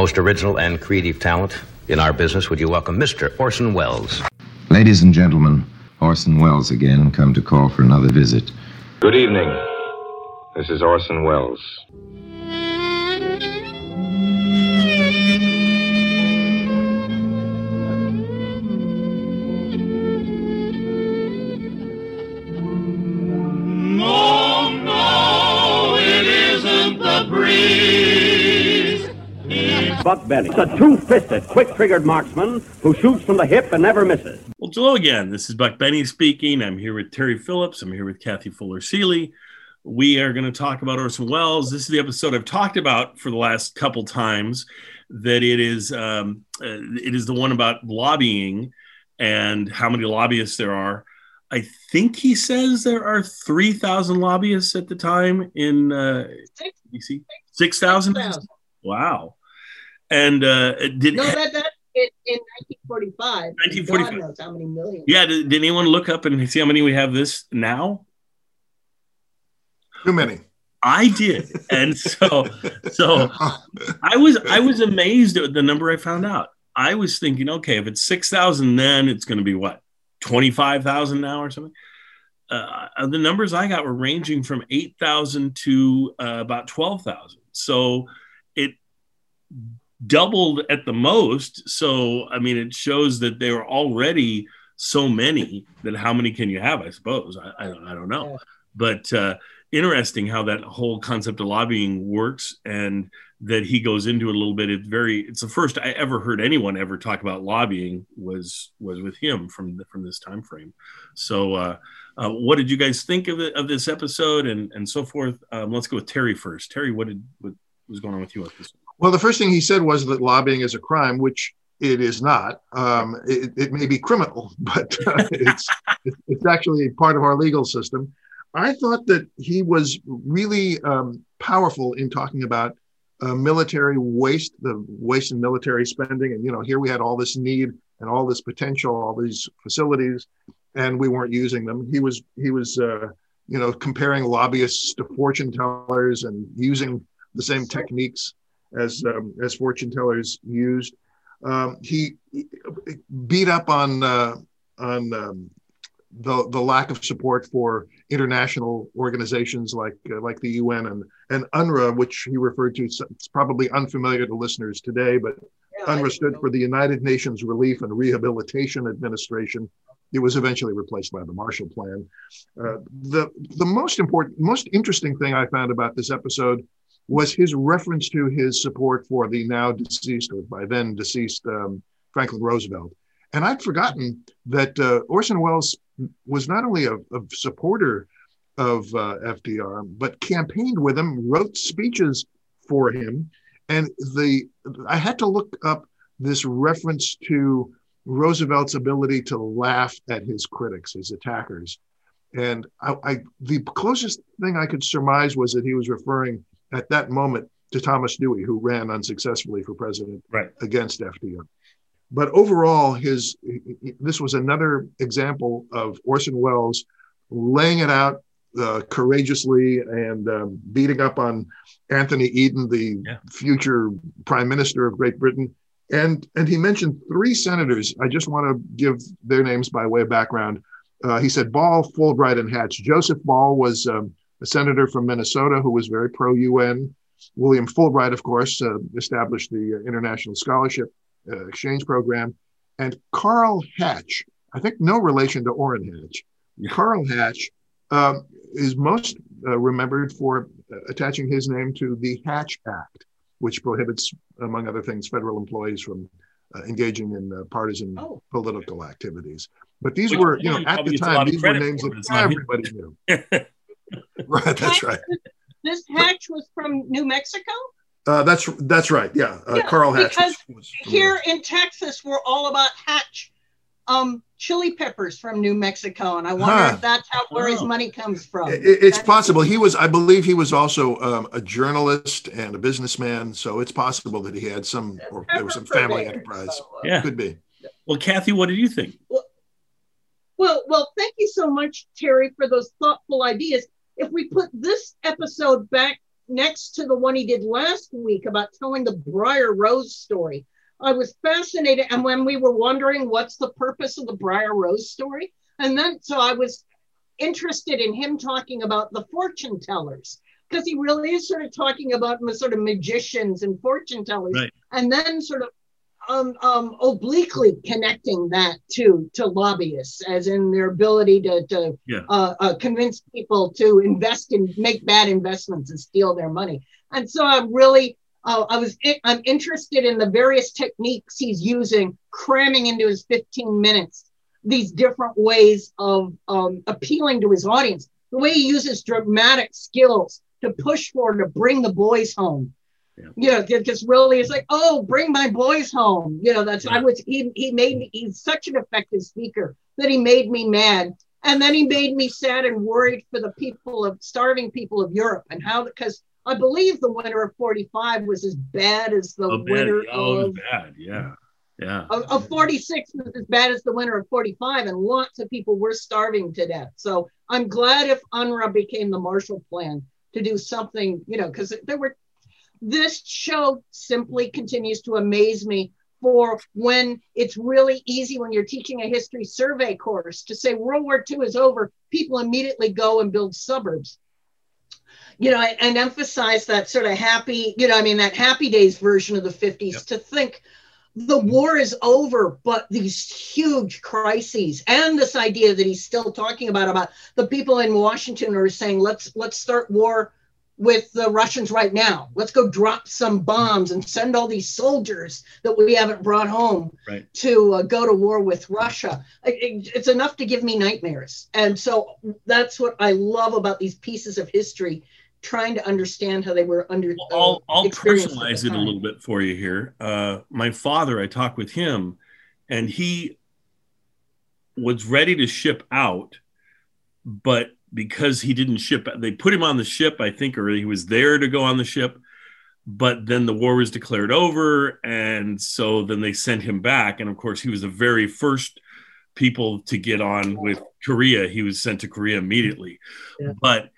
most original and creative talent in our business. Would you welcome Mr. Orson Welles? Ladies and gentlemen, Orson Welles again, come to call for another visit. Good evening. This is Orson Welles. Buck Benny, It's a two-fisted, quick-triggered marksman who shoots from the hip and never misses. Well, hello again. This is Buck Benny speaking. I'm here with Terry Phillips. I'm here with Kathy Fuller Seeley. We are going to talk about Orson Welles. This is the episode I've talked about for the last couple times. That it is, um, uh, it is the one about lobbying and how many lobbyists there are. I think he says there are three thousand lobbyists at the time in uh, DC. Six thousand. Wow. And uh, did No, that that in, in 1945. 1945. God knows how many million. yeah? Did, did anyone look up and see how many we have this now? Too many. I did, and so so I was I was amazed at the number I found out. I was thinking, okay, if it's six thousand, then it's going to be what twenty five thousand now or something. Uh, the numbers I got were ranging from eight thousand to uh, about twelve thousand. So it doubled at the most. So I mean, it shows that there were already so many that how many can you have? I suppose? I, I don't I don't know, but uh, interesting how that whole concept of lobbying works and that he goes into it a little bit. It's very it's the first i ever heard anyone ever talk about lobbying was was with him from the, from this time frame. So uh, uh, what did you guys think of it of this episode and and so forth? Um, let's go with terry first. Terry what did what was going on with you with this Well, the first thing he said was that lobbying is a crime, which it is not. Um, it, it may be criminal, but uh, it's it's actually part of our legal system. I thought that he was really um, powerful in talking about uh, military waste, the waste in military spending, and you know, here we had all this need and all this potential, all these facilities, and we weren't using them. He was he was uh, you know comparing lobbyists to fortune tellers and using the same techniques as um, as fortune tellers used. Um, he, he beat up on uh, on um, the the lack of support for international organizations like uh, like the UN and and UNRRA, which he referred to. It's probably unfamiliar to listeners today, but UNRRA stood for the United Nations Relief and Rehabilitation Administration. It was eventually replaced by the Marshall Plan. Uh, the the most important, most interesting thing I found about this episode was his reference to his support for the now deceased, or by then deceased, um, Franklin Roosevelt. And I'd forgotten that uh, Orson Welles was not only a, a supporter of uh, FDR, but campaigned with him, wrote speeches for him. And the I had to look up this reference to Roosevelt's ability to laugh at his critics, his attackers. And I, I, the closest thing I could surmise was that he was referring at that moment to Thomas Dewey, who ran unsuccessfully for president right. against FDR. But overall, his this was another example of Orson Welles laying it out uh, courageously and um, beating up on Anthony Eden, the Yeah. future prime minister of Great Britain. And and he mentioned three senators. I just want to give their names by way of background. Uh, he said Ball, Fulbright, and Hatch. Joseph Ball was um, a senator from Minnesota who was very pro UN. William Fulbright, of course, uh, established the uh, International Scholarship uh, Exchange Program. And Carl Hatch, I think no relation to Orrin Hatch. Carl Hatch um, is most uh, remembered for uh, attaching his name to the Hatch Act, which prohibits, among other things, federal employees from uh, engaging in uh, partisan Oh. political activities. But these Which were, you know, at the gets a lot time, these were names for, that but it's not him. everybody knew. right, that's right. This hatch was from New Mexico. Uh, that's that's right. Yeah, uh, Yeah, Carl Hatch. because was- was- Here in Texas, we're all about hatch um, chili peppers from New Mexico, and I wonder Huh. if that's how where his money comes from. It- it's That's- possible he was. I believe he was also um, a journalist and a businessman. So it's possible that he had some, or there was some family purveyor, enterprise. so, uh, yeah Could be. well kathy what did you think Well, well, thank you so much, Terry, for those thoughtful ideas. If we put this episode back next to the one he did last week about telling the Briar Rose story. I was fascinated. And when we were wondering what's the purpose of the Briar Rose story, and then so I was interested in him talking about the fortune tellers because he really is sort of talking about sort of magicians and fortune tellers, Right. and then sort of um, um, obliquely connecting that to to lobbyists, as in their ability to, to Yeah. uh, uh, convince people to invest in make bad investments and steal their money. And so I'm really uh, I was I'm interested in the various techniques he's using, cramming into his 15 minutes these different ways of um, appealing to his audience. The way he uses dramatic skills to push for to bring the boys home. Yeah. You know, because really it's like, oh, bring my boys home. You know, that's I was he he made me he's such an effective speaker that he made me mad. And then he made me sad and worried for the people of starving people of Europe and how because I believe the winter of 45 was as bad as the Oh, winter Oh, of bad. Yeah. Yeah. of, of 46 was as bad as the winter of 45 and lots of people were starving to death so i'm glad if UNRRA became the marshall plan to do something you know because there were this show simply continues to amaze me for when it's really easy when you're teaching a history survey course to say world war ii is over people immediately go and build suburbs you know and emphasize that sort of happy you know i mean that happy days version of the 50s Yep. to think the war is over but these huge crises and this idea that he's still talking about about the people in washington are saying let's let's start war with the russians right now let's go drop some bombs and send all these soldiers that we haven't brought home Right. to uh, go to war with russia It- it- it's enough to give me nightmares and so that's what i love about these pieces of history trying to understand how they were under Well, I'll, uh, I'll experienced at the personalize it a little bit for you here. Uh, my father, I talked with him, and he was ready to ship out, but because he didn't ship, they put him on the ship, I think, or he was there to go on the ship. But then the war was declared over, and so then they sent him back. And of course, he was the very first people to get on with Korea. He was sent to Korea immediately. Yeah. But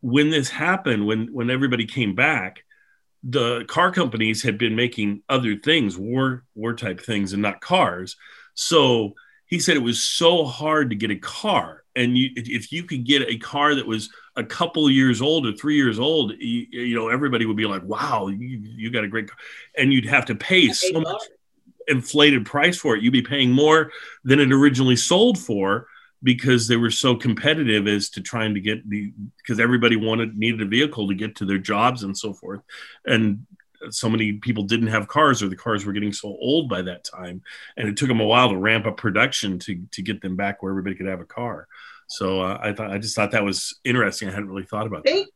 when this happened, when when everybody came back, the car companies had been making other things, war war type things, and not cars. So he said it was so hard to get a car, and you, if you could get a car that was a couple years old or three years old, you, you know everybody would be like, "Wow, you, you got a great car," and you'd have to pay so much inflated price for it. You'd be paying more than it originally sold for because they were so competitive as to trying to get the because everybody wanted needed a vehicle to get to their jobs and so forth and so many people didn't have cars or the cars were getting so old by that time. And it took them a while to ramp up production to to get them back where everybody could have a car. So uh, i thought i just thought that was interesting. I hadn't really thought about that. Thank,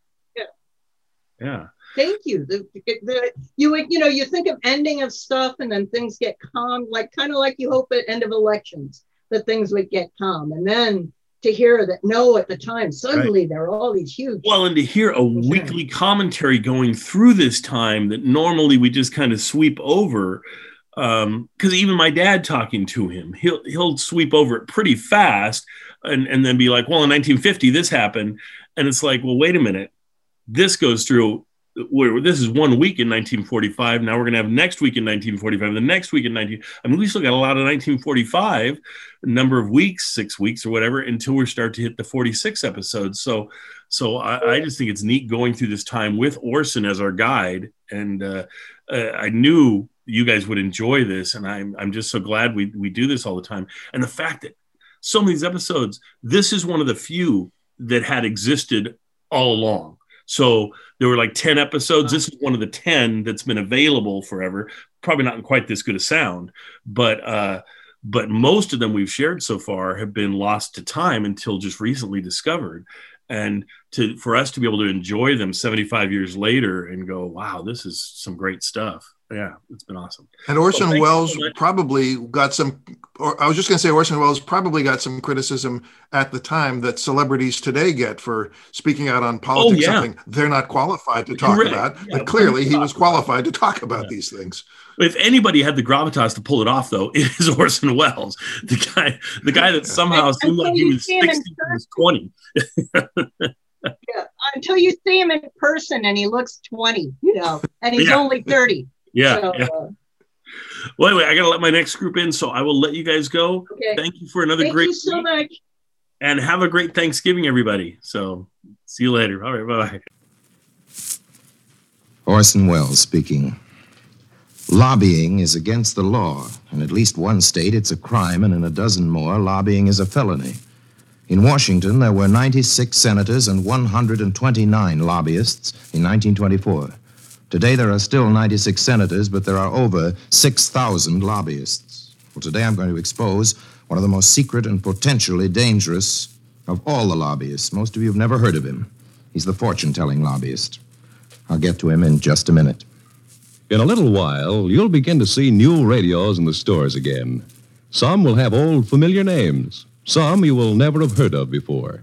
yeah. Thank you. The, the, you would- you know you think of ending of stuff and then things get calm, like kind of like you hope at end of elections that things would get calm, and then to hear that no at the time suddenly there are all these huge. Well, and to hear a weekly commentary going through this time that normally we just kind of sweep over, um, because even my dad talking to him, he'll he'll sweep over it pretty fast, and and then be like, well, in 1950 this happened, and it's like, well, wait a minute, this goes through. Where this is one week in 1945. Now we're going to have next week in 1945. The next week in 19. I mean, we still got a lot of 1945, number of weeks, six weeks or whatever, until we start to hit the 46 episodes. So, so I, I just think it's neat going through this time with Orson as our guide, and uh, uh, I knew you guys would enjoy this, and I'm I'm just so glad we we do this all the time. And the fact that so many of these episodes, this is one of the few that had existed all along. So there were like 10 episodes. This is one of the 10 that's been available forever. Probably not in quite this good a sound, but uh, but most of them we've shared so far have been lost to time until just recently discovered. And to for us to be able to enjoy them 75 years later and go, wow, this is some great stuff. Yeah, it's been awesome. And Orson Well, Welles so probably got some, or I was just going to say Orson Welles probably got some criticism at the time that celebrities today get for speaking out on politics, Oh, yeah. something they're not qualified to talk Correct. about. Yeah, but clearly he was talk about qualified to talk about Yeah. these things. If anybody had the gravitas to pull it off, though, it is Orson Welles, the guy, the guy that somehow And- seemed like he was see him 60, he was 20. Yeah, until you see him in person and he looks 20, you know, and he's Yeah. only 30. Yeah. So, yeah. uh, Well, anyway, I got to let my next group in, so I will let you guys go. okay. Thank you for another Thank great you so week, much. and have a great Thanksgiving, everybody. So, see you later. All right, bye bye. Orson Welles speaking. Lobbying is against the law. In at least one state, it's a crime, and in a dozen more, lobbying is a felony. In Washington, there were 96 senators and 129 lobbyists in 1924. Today, there are still 96 senators, but there are over 6,000 lobbyists. Well, today I'm going to expose one of the most secret and potentially dangerous of all the lobbyists. Most of you have never heard of him. He's the fortune telling lobbyist. I'll get to him in just a minute. In a little while, you'll begin to see new radios in the stores again. Some will have old familiar names, some you will never have heard of before.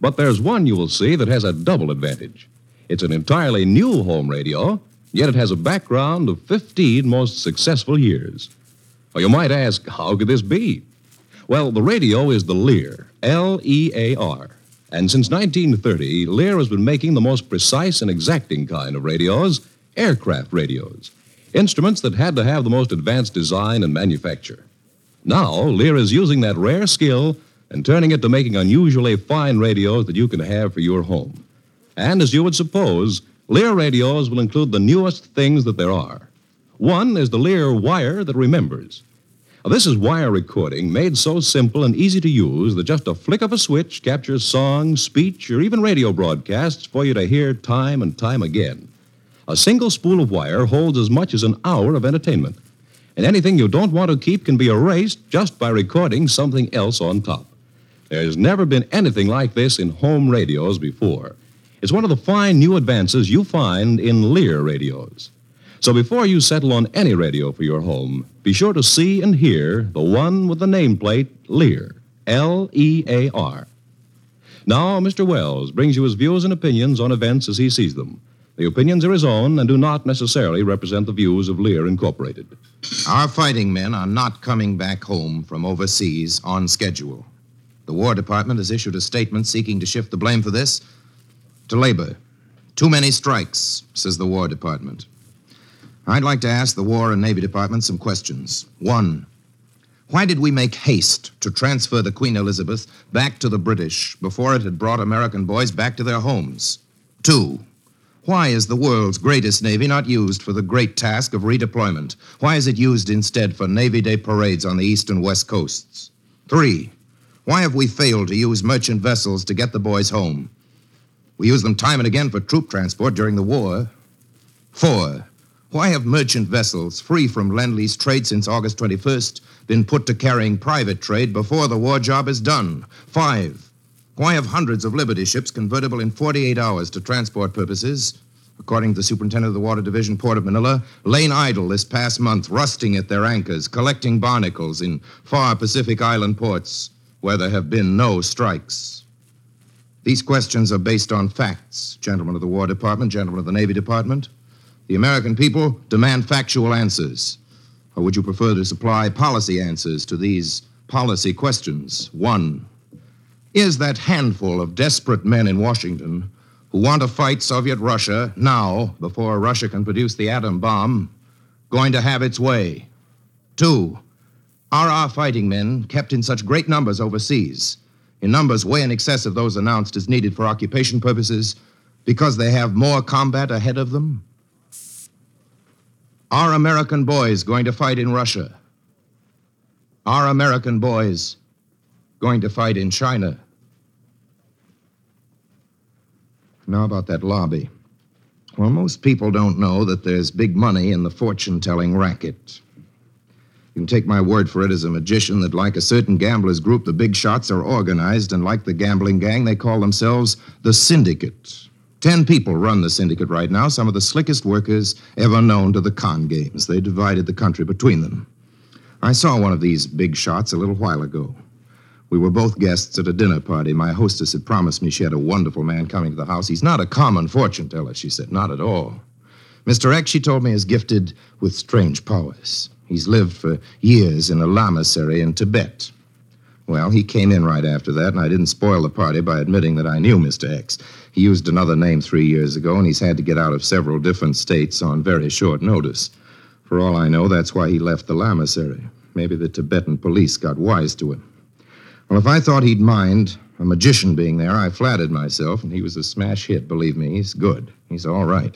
But there's one you will see that has a double advantage. It's an entirely new home radio, yet it has a background of 15 most successful years. Well, you might ask, how could this be? Well, the radio is the Lear, L E A R. And since 1930, Lear has been making the most precise and exacting kind of radios aircraft radios, instruments that had to have the most advanced design and manufacture. Now, Lear is using that rare skill and turning it to making unusually fine radios that you can have for your home. And as you would suppose, Lear radios will include the newest things that there are. One is the Lear wire that remembers. This is wire recording made so simple and easy to use that just a flick of a switch captures songs, speech, or even radio broadcasts for you to hear time and time again. A single spool of wire holds as much as an hour of entertainment. And anything you don't want to keep can be erased just by recording something else on top. There's never been anything like this in home radios before. It's one of the fine new advances you find in Lear radios. So before you settle on any radio for your home, be sure to see and hear the one with the nameplate Lear, L E A R. Now, Mr. Welles brings you his views and opinions on events as he sees them. The opinions are his own and do not necessarily represent the views of Lear Incorporated. Our fighting men are not coming back home from overseas on schedule. The War Department has issued a statement seeking to shift the blame for this to labor. Too many strikes, says the War Department. I'd like to ask the War and Navy Department some questions. One, why did we make haste to transfer the Queen Elizabeth back to the British before it had brought American boys back to their homes? Two, why is the world's greatest Navy not used for the great task of redeployment? Why is it used instead for Navy Day parades on the east and west coasts? Three, why have we failed to use merchant vessels to get the boys home? We use them time and again for troop transport during the war. Four, why have merchant vessels free from Lend Lease trade since August 21st been put to carrying private trade before the war job is done? Five, why have hundreds of Liberty ships convertible in 48 hours to transport purposes, according to the superintendent of the Water Division, Port of Manila, lain idle this past month, rusting at their anchors, collecting barnacles in far Pacific Island ports where there have been no strikes? These questions are based on facts, gentlemen of the War Department, gentlemen of the Navy Department. The American people demand factual answers. Or would you prefer to supply policy answers to these policy questions? One, is that handful of desperate men in Washington who want to fight Soviet Russia now, before Russia can produce the atom bomb, going to have its way? Two, are our fighting men kept in such great numbers overseas, in numbers way in excess of those announced as needed for occupation purposes, because they have more combat ahead of them? Are American boys going to fight in Russia? Are American boys going to fight in China? Now, about that lobby. Well, most people don't know that there's big money in the fortune telling racket. You can take my word for it as a magician that, like a certain gamblers group, the big shots are organized, and like the gambling gang, they call themselves the syndicate. Ten people run the syndicate right now, some of the slickest workers ever known to the con games. They divided the country between them. I saw one of these big shots a little while ago. We were both guests at a dinner party. My hostess had promised me she had a wonderful man coming to the house. He's not a common fortune teller, she said. Not at all. Mr. X, she told me, is gifted with strange powers. He's lived for years in a lamasery in Tibet. Well, he came in right after that, and I didn't spoil the party by admitting that I knew Mr. X. He used another name three years ago, and he's had to get out of several different states on very short notice. For all I know, that's why he left the Lamasery. Maybe the Tibetan police got wise to him. Well, if I thought he'd mind a magician being there, I flattered myself, and he was a smash hit, believe me. He's good. He's all right.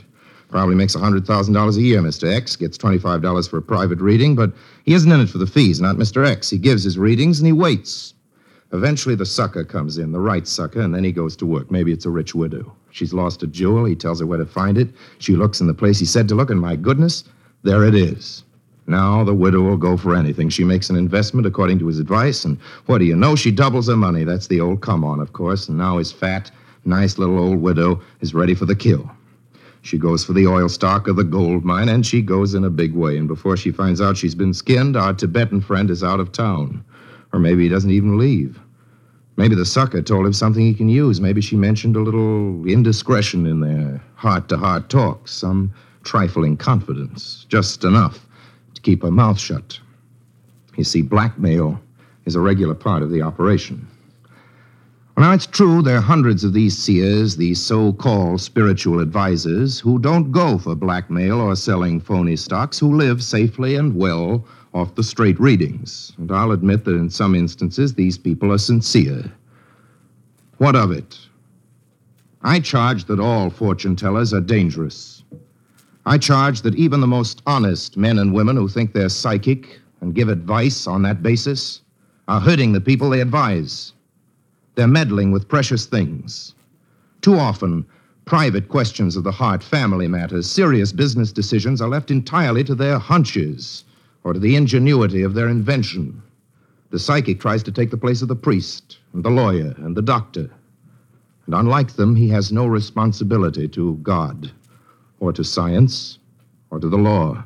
Probably makes $100,000 a year, Mr. X. Gets $25 for a private reading, but he isn't in it for the fees, not Mr. X. He gives his readings and he waits. Eventually, the sucker comes in, the right sucker, and then he goes to work. Maybe it's a rich widow. She's lost a jewel. He tells her where to find it. She looks in the place he said to look, and my goodness, there it is. Now the widow will go for anything. She makes an investment according to his advice, and what do you know? She doubles her money. That's the old come on, of course. And now his fat, nice little old widow is ready for the kill. She goes for the oil stock or the gold mine, and she goes in a big way. And before she finds out she's been skinned, our Tibetan friend is out of town. Or maybe he doesn't even leave. Maybe the sucker told him something he can use. Maybe she mentioned a little indiscretion in their heart to heart talks, some trifling confidence, just enough to keep her mouth shut. You see, blackmail is a regular part of the operation. Now, it's true there are hundreds of these seers, these so called spiritual advisors, who don't go for blackmail or selling phony stocks, who live safely and well off the straight readings. And I'll admit that in some instances, these people are sincere. What of it? I charge that all fortune tellers are dangerous. I charge that even the most honest men and women who think they're psychic and give advice on that basis are hurting the people they advise. They're meddling with precious things. Too often, private questions of the heart, family matters, serious business decisions are left entirely to their hunches or to the ingenuity of their invention. The psychic tries to take the place of the priest and the lawyer and the doctor. And unlike them, he has no responsibility to God or to science or to the law.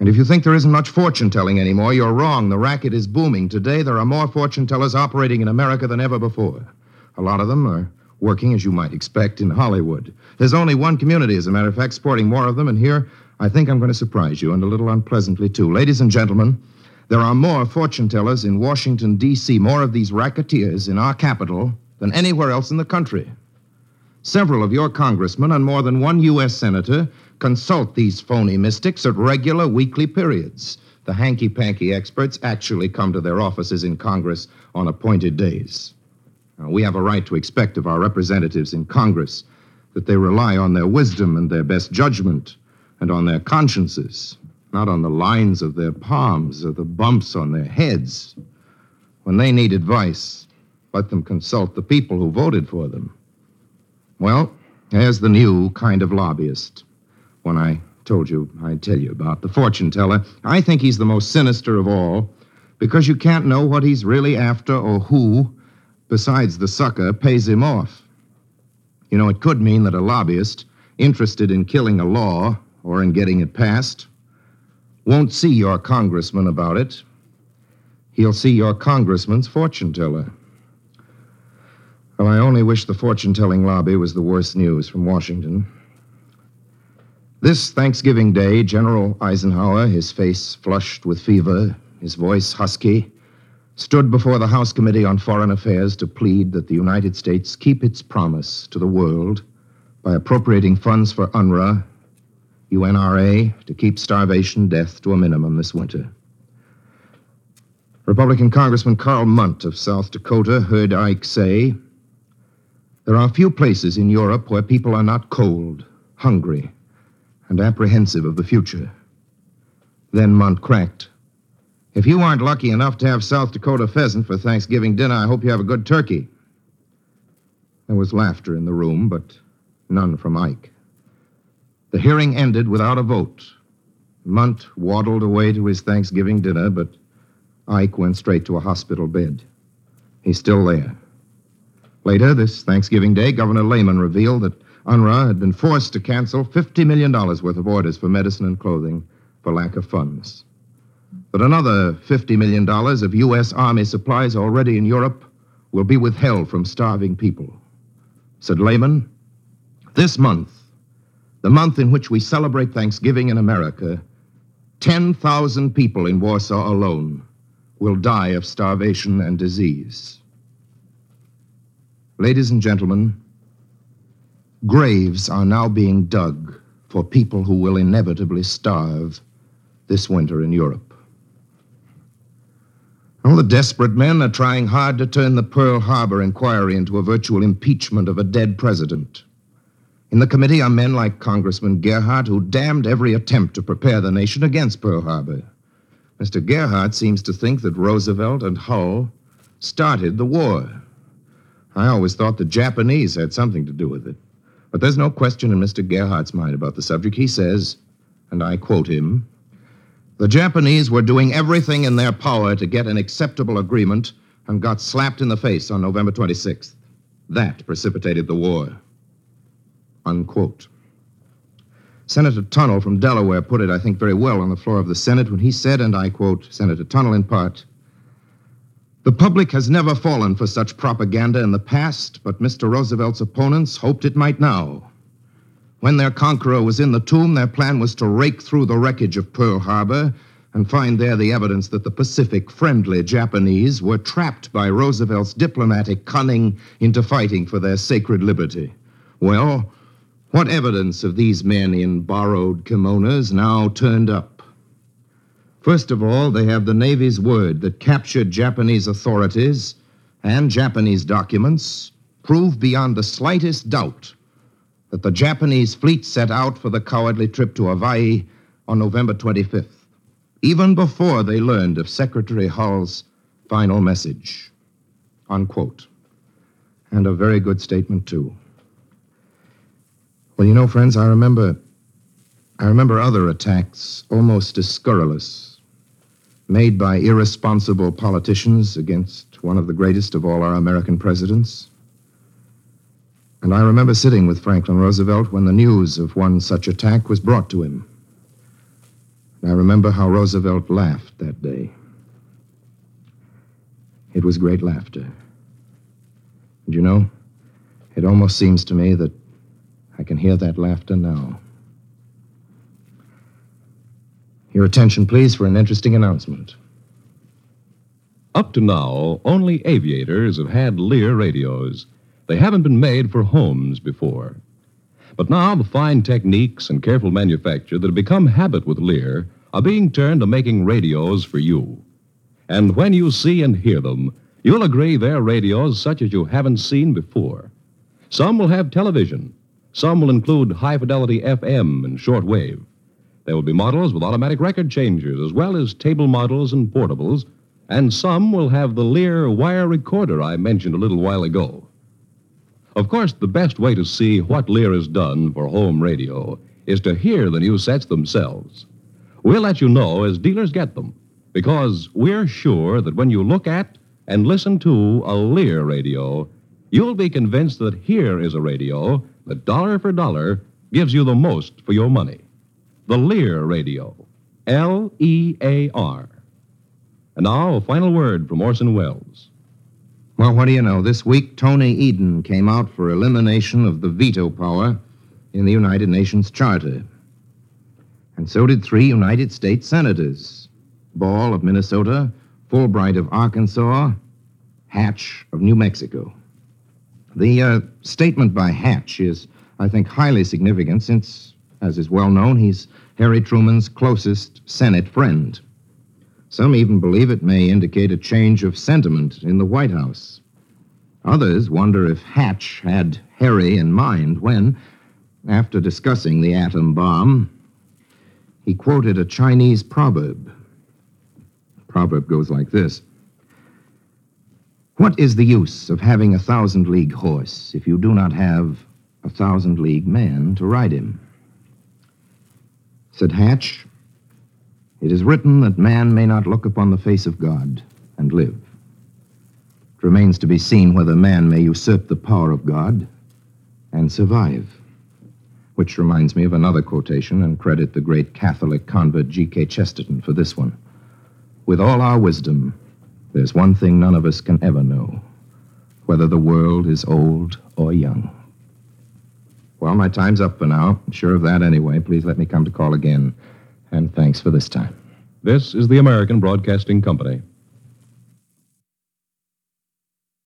And if you think there isn't much fortune telling anymore, you're wrong. The racket is booming. Today, there are more fortune tellers operating in America than ever before. A lot of them are working, as you might expect, in Hollywood. There's only one community, as a matter of fact, sporting more of them, and here I think I'm going to surprise you, and a little unpleasantly, too. Ladies and gentlemen, there are more fortune tellers in Washington, D.C., more of these racketeers in our capital than anywhere else in the country. Several of your congressmen and more than one U.S. senator consult these phony mystics at regular weekly periods. The hanky panky experts actually come to their offices in Congress on appointed days. Now, we have a right to expect of our representatives in Congress that they rely on their wisdom and their best judgment and on their consciences, not on the lines of their palms or the bumps on their heads. When they need advice, let them consult the people who voted for them. Well, there's the new kind of lobbyist when I told you I'd tell you about the fortune teller. I think he's the most sinister of all because you can't know what he's really after or who, besides the sucker, pays him off. You know, it could mean that a lobbyist interested in killing a law or in getting it passed won't see your congressman about it. He'll see your congressman's fortune teller. Well, I only wish the fortune telling lobby was the worst news from Washington. This Thanksgiving Day, General Eisenhower, his face flushed with fever, his voice husky, stood before the House Committee on Foreign Affairs to plead that the United States keep its promise to the world by appropriating funds for UNRRA, UNRRA, to keep starvation death to a minimum this winter. Republican Congressman Karl Mundt of South Dakota heard Ike say, There are few places in Europe where people are not cold, hungry, and apprehensive of the future. Then Mundt cracked. If you aren't lucky enough to have South Dakota pheasant for Thanksgiving dinner, I hope you have a good turkey. There was laughter in the room, but none from Ike. The hearing ended without a vote. Mundt waddled away to his Thanksgiving dinner, but Ike went straight to a hospital bed. He's still there. Later, this Thanksgiving Day, Governor Lehman revealed that UNRRA had been forced to cancel $50 million worth of orders for medicine and clothing for lack of funds. But another $50 million of U.S. Army supplies already in Europe will be withheld from starving people. Said Lehman, this month, the month in which we celebrate Thanksgiving in America, 10,000 people in Warsaw alone will die of starvation and disease. Ladies and gentlemen, graves are now being dug for people who will inevitably starve this winter in Europe. All the desperate men are trying hard to turn the Pearl Harbor inquiry into a virtual impeachment of a dead president. In the committee are men like Congressman Gearhart who damned every attempt to prepare the nation against Pearl Harbor. Mr. Gearhart seems to think that Roosevelt and Hull started the war. I always thought the Japanese had something to do with it. But there's no question in Mr. Gearhart's mind about the subject. He says, and I quote him The Japanese were doing everything in their power to get an acceptable agreement and got slapped in the face on November 26th. That precipitated the war. Unquote. Senator Tunnell from Delaware put it, I think, very well on the floor of the Senate when he said, and I quote Senator Tunnell in part The public has never fallen for such propaganda in the past, but Mr. Roosevelt's opponents hoped it might now. When their conqueror was in the tomb, their plan was to rake through the wreckage of Pearl Harbor and find there the evidence that the Pacific friendly Japanese were trapped by Roosevelt's diplomatic cunning into fighting for their sacred liberty. Well, what evidence of these men in borrowed kimonos now turned up? First of all, they have the Navy's word that captured Japanese authorities and Japanese documents prove beyond the slightest doubt that the Japanese fleet set out for the cowardly trip to Hawaii on November 25th, even before they learned of Secretary Hull's final message. Unquote. And a very good statement, too. Well, you know, friends, I remember. I remember other attacks, almost as scurrilous, made by irresponsible politicians against one of the greatest of all our American presidents. And I remember sitting with Franklin Roosevelt when the news of one such attack was brought to him. And I remember how Roosevelt laughed that day. It was great laughter. And you know, it almost seems to me that I can hear that laughter now. Your attention, please, for an interesting announcement. Up to now, only aviators have had Lear radios. They haven't been made for homes before. But now the fine techniques and careful manufacture that have become habit with Lear are being turned to making radios for you. And when you see and hear them, you'll agree they're radios such as you haven't seen before. Some will have television, some will include high fidelity FM and shortwave. There will be models with automatic record changers, as well as table models and portables, and some will have the Lear wire recorder I mentioned a little while ago. Of course, the best way to see what Lear has done for home radio is to hear the new sets themselves. We'll let you know as dealers get them, because we're sure that when you look at and listen to a Lear radio, you'll be convinced that here is a radio that dollar for dollar gives you the most for your money. The Lear Radio. L E A R. And now, a final word from Orson Welles. Well, what do you know? This week, Tony Eden came out for elimination of the veto power in the United Nations Charter. And so did three United States senators Ball of Minnesota, Fulbright of Arkansas, Hatch of New Mexico. The uh, statement by Hatch is, I think, highly significant since, as is well known, he's Harry Truman's closest Senate friend. Some even believe it may indicate a change of sentiment in the White House. Others wonder if Hatch had Harry in mind when, after discussing the atom bomb, he quoted a Chinese proverb. The proverb goes like this What is the use of having a thousand league horse if you do not have a thousand league man to ride him? Said Hatch, It is written that man may not look upon the face of God and live. It remains to be seen whether man may usurp the power of God and survive. Which reminds me of another quotation, and credit the great Catholic convert G.K. Chesterton for this one. With all our wisdom, there's one thing none of us can ever know whether the world is old or young. Well, my time's up for now. I'm sure of that anyway. Please let me come to call again. And thanks for this time. This is the American Broadcasting Company.